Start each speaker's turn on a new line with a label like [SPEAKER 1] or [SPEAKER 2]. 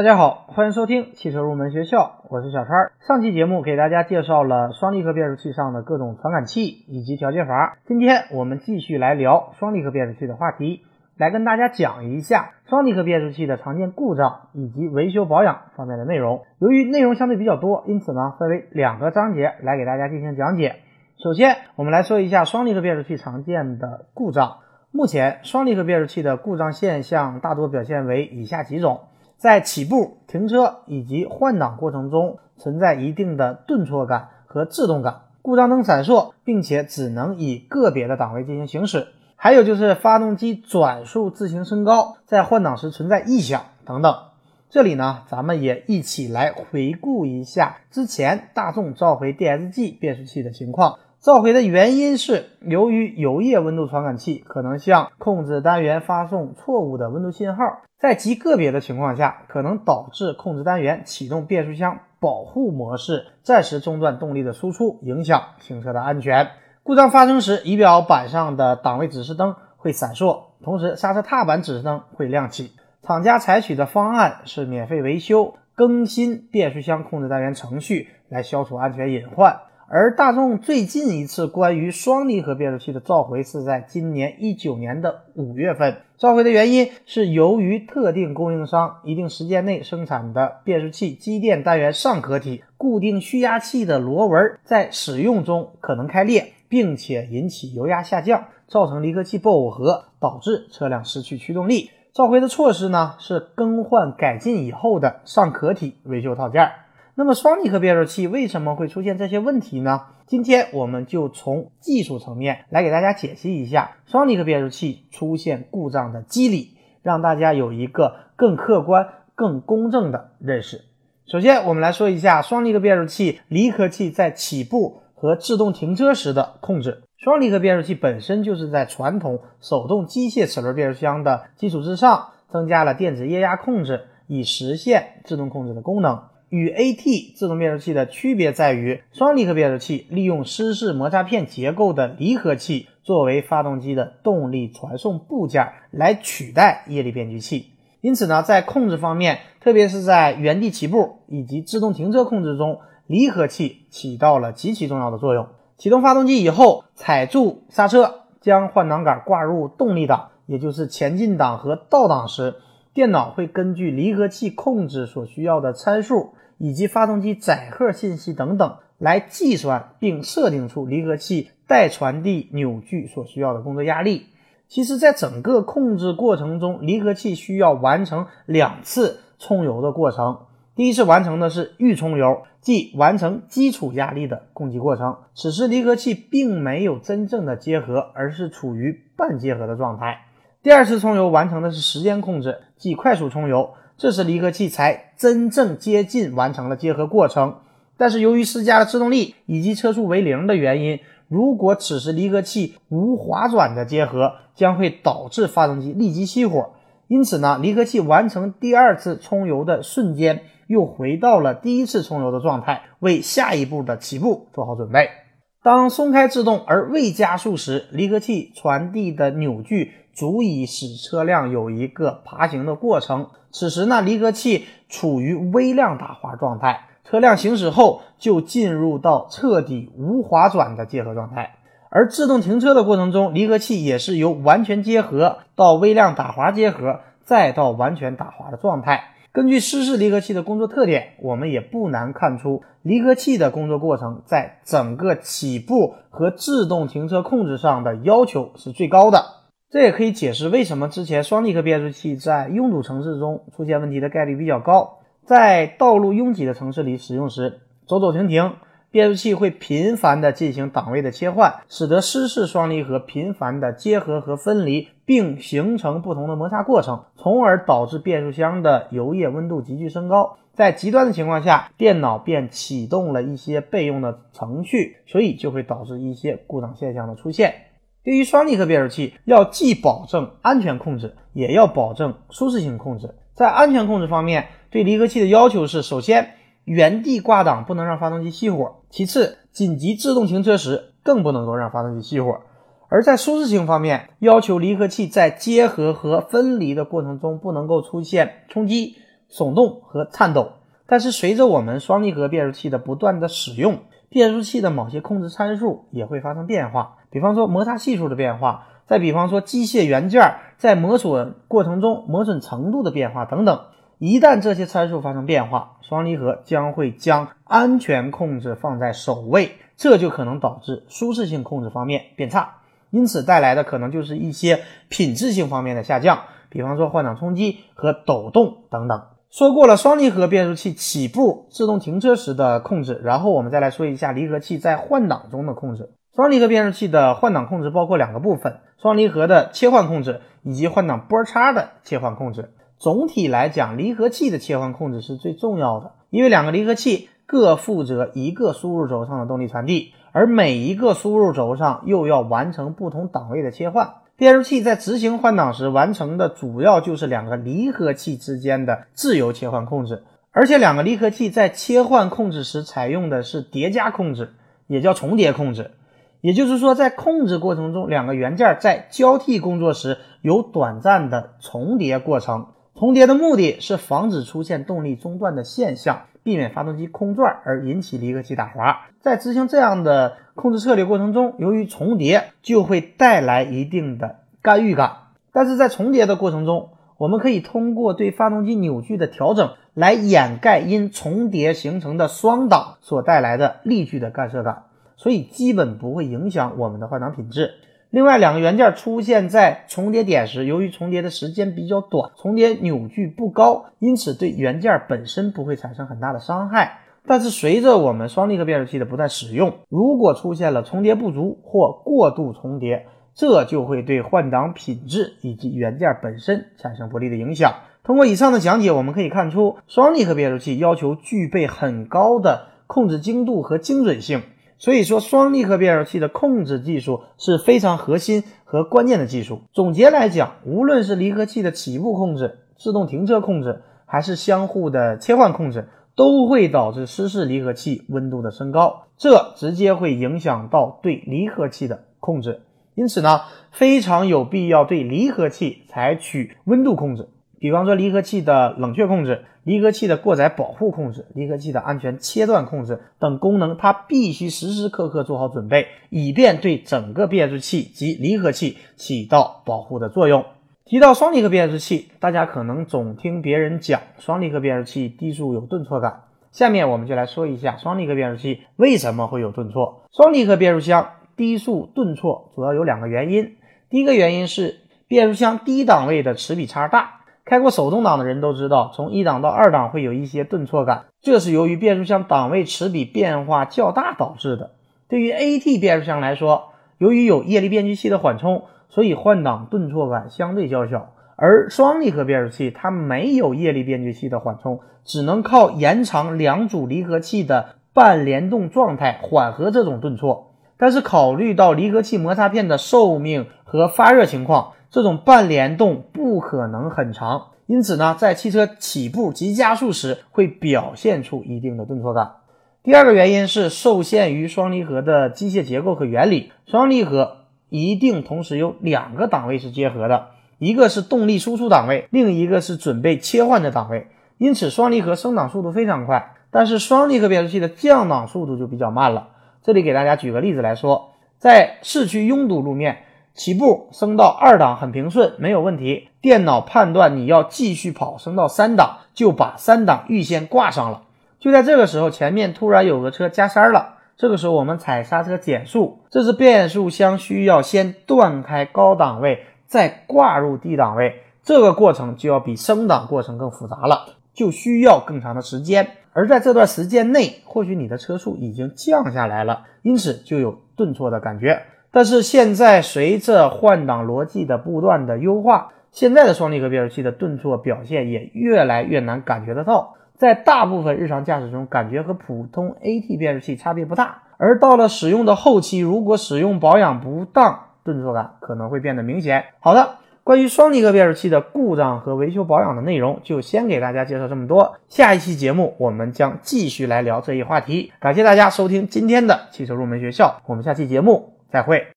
[SPEAKER 1] 大家好，欢迎收听汽车入门学校，我是小川。上期节目给大家介绍了双离合变速器上的各种传感器以及调节阀，今天我们继续来聊双离合变速器的话题，来跟大家讲一下双离合变速器的常见故障以及维修保养方面的内容。由于内容相对比较多，因此呢分为两个章节来给大家进行讲解。首先，我们来说一下双离合变速器常见的故障。目前，双离合变速器的故障现象大多表现为以下几种：在起步、停车以及换挡过程中存在一定的顿挫感和制动感，故障灯闪烁，并且只能以个别的档位进行行驶；还有就是发动机转速自行升高，在换挡时存在异响等等。这里呢，咱们也一起来回顾一下之前大众召回 DSG 变速器的情况。召回的原因是由于油液温度传感器可能向控制单元发送错误的温度信号，在极个别的情况下，可能导致控制单元启动变速箱保护模式，暂时中断动力的输出，影响行车的安全。故障发生时，仪表板上的档位指示灯会闪烁，同时刹车踏板指示灯会亮起。厂家采取的方案是免费维修、更新变速箱控制单元程序，来消除安全隐患。而大众最近一次关于双离合变速器的召回是在今年一九年的五月份。召回的原因是由于特定供应商一定时间内生产的变速器机电单元上壳体固定蓄压器的螺纹在使用中可能开裂，并且引起油压下降，造成离合器不耦合，导致车辆失去驱动力。召回的措施呢是更换改进以后的上壳体维修套件。那么双离合变速器为什么会出现这些问题呢？今天我们就从技术层面来给大家解析一下双离合变速器出现故障的机理，让大家有一个更客观、更公正的认识。首先，我们来说一下双离合变速器离合器在起步和制动停车时的控制。双离合变速器本身就是在传统手动机械齿轮变速箱的基础之上，增加了电子液压控制，以实现自动控制的功能。与 AT 自动变速器的区别在于，双离合变速器利用湿式摩擦片结构的离合器作为发动机的动力传送部件来取代液力变矩器。因此呢，在控制方面，特别是在原地起步以及自动停车控制中，离合器起到了极其重要的作用。启动发动机以后，踩住刹车，将换挡杆挂入动力档，也就是前进档和倒档时，电脑会根据离合器控制所需要的参数。以及发动机载荷信息等等，来计算并设定出离合器待传递扭矩所需要的工作压力。其实，在整个控制过程中，离合器需要完成两次充油的过程。第一次完成的是预充油，即完成基础压力的供给过程。此时，离合器并没有真正的结合，而是处于半结合的状态。第二次充油完成的是时间控制，即快速充油。这时离合器才真正接近完成了结合过程，但是由于施加了制动力以及车速为零的原因，如果此时离合器无滑转的结合，将会导致发动机立即熄火。因此呢，离合器完成第二次充油的瞬间，又回到了第一次充油的状态，为下一步的起步做好准备。当松开制动而未加速时，离合器传递的扭矩足以使车辆有一个爬行的过程。此时呢，离合器处于微量打滑状态，车辆行驶后就进入到彻底无滑转的结合状态。而制动停车的过程中，离合器也是由完全结合到微量打滑结合，再到完全打滑的状态。根据湿式离合器的工作特点，我们也不难看出，离合器的工作过程在整个起步和制动停车控制上的要求是最高的。这也可以解释为什么之前双离合变速器在拥堵城市中出现问题的概率比较高。在道路拥挤的城市里使用时，走走停停，变速器会频繁的进行档位的切换，使得湿式双离合频繁的结合和分离，并形成不同的摩擦过程，从而导致变速箱的油液温度急剧升高。在极端的情况下，电脑便启动了一些备用的程序，所以就会导致一些故障现象的出现。对于双离合变速器，要既保证安全控制，也要保证舒适性控制。在安全控制方面，对离合器的要求是：首先，原地挂档不能让发动机熄火；其次，紧急制动停车时更不能够让发动机熄火。而在舒适性方面，要求离合器在结合和分离的过程中不能够出现冲击、耸动和颤抖。但是随着我们双离合变速器的不断的使用，变速器的某些控制参数也会发生变化，比方说摩擦系数的变化，再比方说机械元件在磨损过程中磨损程度的变化等等。一旦这些参数发生变化，双离合将会将安全控制放在首位，这就可能导致舒适性控制方面变差，因此带来的可能就是一些品质性方面的下降，比方说换挡冲击和抖动等等。说过了双离合变速器起步、自动停车时的控制，然后我们再来说一下离合器在换挡中的控制。双离合变速器的换挡控制包括两个部分：双离合的切换控制以及换挡波叉的切换控制。总体来讲，离合器的切换控制是最重要的，因为两个离合器各负责一个输入轴上的动力传递，而每一个输入轴上又要完成不同档位的切换。变速器在执行换挡时完成的主要就是两个离合器之间的自由切换控制，而且两个离合器在切换控制时采用的是叠加控制，也叫重叠控制。也就是说，在控制过程中，两个元件在交替工作时有短暂的重叠过程。重叠的目的是防止出现动力中断的现象，避免发动机空转而引起离合器打滑。在执行这样的控制策略过程中，由于重叠就会带来一定的干预感。但是在重叠的过程中，我们可以通过对发动机扭矩的调整来掩盖因重叠形成的双档所带来的力矩的干涉感，所以基本不会影响我们的换挡品质。另外，两个元件出现在重叠点时，由于重叠的时间比较短，重叠扭矩不高，因此对元件本身不会产生很大的伤害。但是，随着我们双离合变速器的不断使用，如果出现了重叠不足或过度重叠，这就会对换挡品质以及元件本身产生不利的影响。通过以上的讲解，我们可以看出，双离合变速器要求具备很高的控制精度和精准性。所以说，双离合变速器的控制技术是非常核心和关键的技术。总结来讲，无论是离合器的起步控制、自动停车控制，还是相互的切换控制，都会导致湿式离合器温度的升高，这直接会影响到对离合器的控制。因此呢，非常有必要对离合器采取温度控制。比方说，离合器的冷却控制、离合器的过载保护控制、离合器的安全切断控制等功能，它必须时时刻刻做好准备，以便对整个变速器及离合器起到保护的作用。提到双离合变速器，大家可能总听别人讲双离合变速器低速有顿挫感。下面我们就来说一下双离合变速器为什么会有顿挫。双离合变速箱低速顿挫主要有两个原因，第一个原因是变速箱低档位的齿比差大。开过手动挡的人都知道，从一档到二档会有一些顿挫感，这是由于变速箱档位齿比变化较大导致的。对于 AT 变速箱来说，由于有液力变矩器的缓冲，所以换挡顿挫感相对较小。而双离合变速器它没有液力变矩器的缓冲，只能靠延长两组离合器的半联动状态缓和这种顿挫。但是考虑到离合器摩擦片的寿命和发热情况。这种半联动不可能很长，因此呢，在汽车起步及加速时会表现出一定的顿挫感。第二个原因是受限于双离合的机械结构和原理，双离合一定同时有两个档位是结合的，一个是动力输出档位，另一个是准备切换的档位。因此，双离合升档速度非常快，但是双离合变速器的降档速度就比较慢了。这里给大家举个例子来说，在市区拥堵路面。起步升到二档很平顺，没有问题。电脑判断你要继续跑，升到三档，就把三档预先挂上了。就在这个时候，前面突然有个车加塞了，这个时候我们踩刹车减速，这是变速箱需要先断开高档位，再挂入低档位，这个过程就要比升档过程更复杂了，就需要更长的时间。而在这段时间内，或许你的车速已经降下来了，因此就有顿挫的感觉。但是现在随着换挡逻辑的不断的优化，现在的双离合变速器的顿挫表现也越来越难感觉得到，在大部分日常驾驶中，感觉和普通 AT 变速器差别不大。而到了使用的后期，如果使用保养不当，顿挫感可能会变得明显。好的，关于双离合变速器的故障和维修保养的内容，就先给大家介绍这么多。下一期节目我们将继续来聊这一话题。感谢大家收听今天的汽车入门学校，我们下期节目。再会。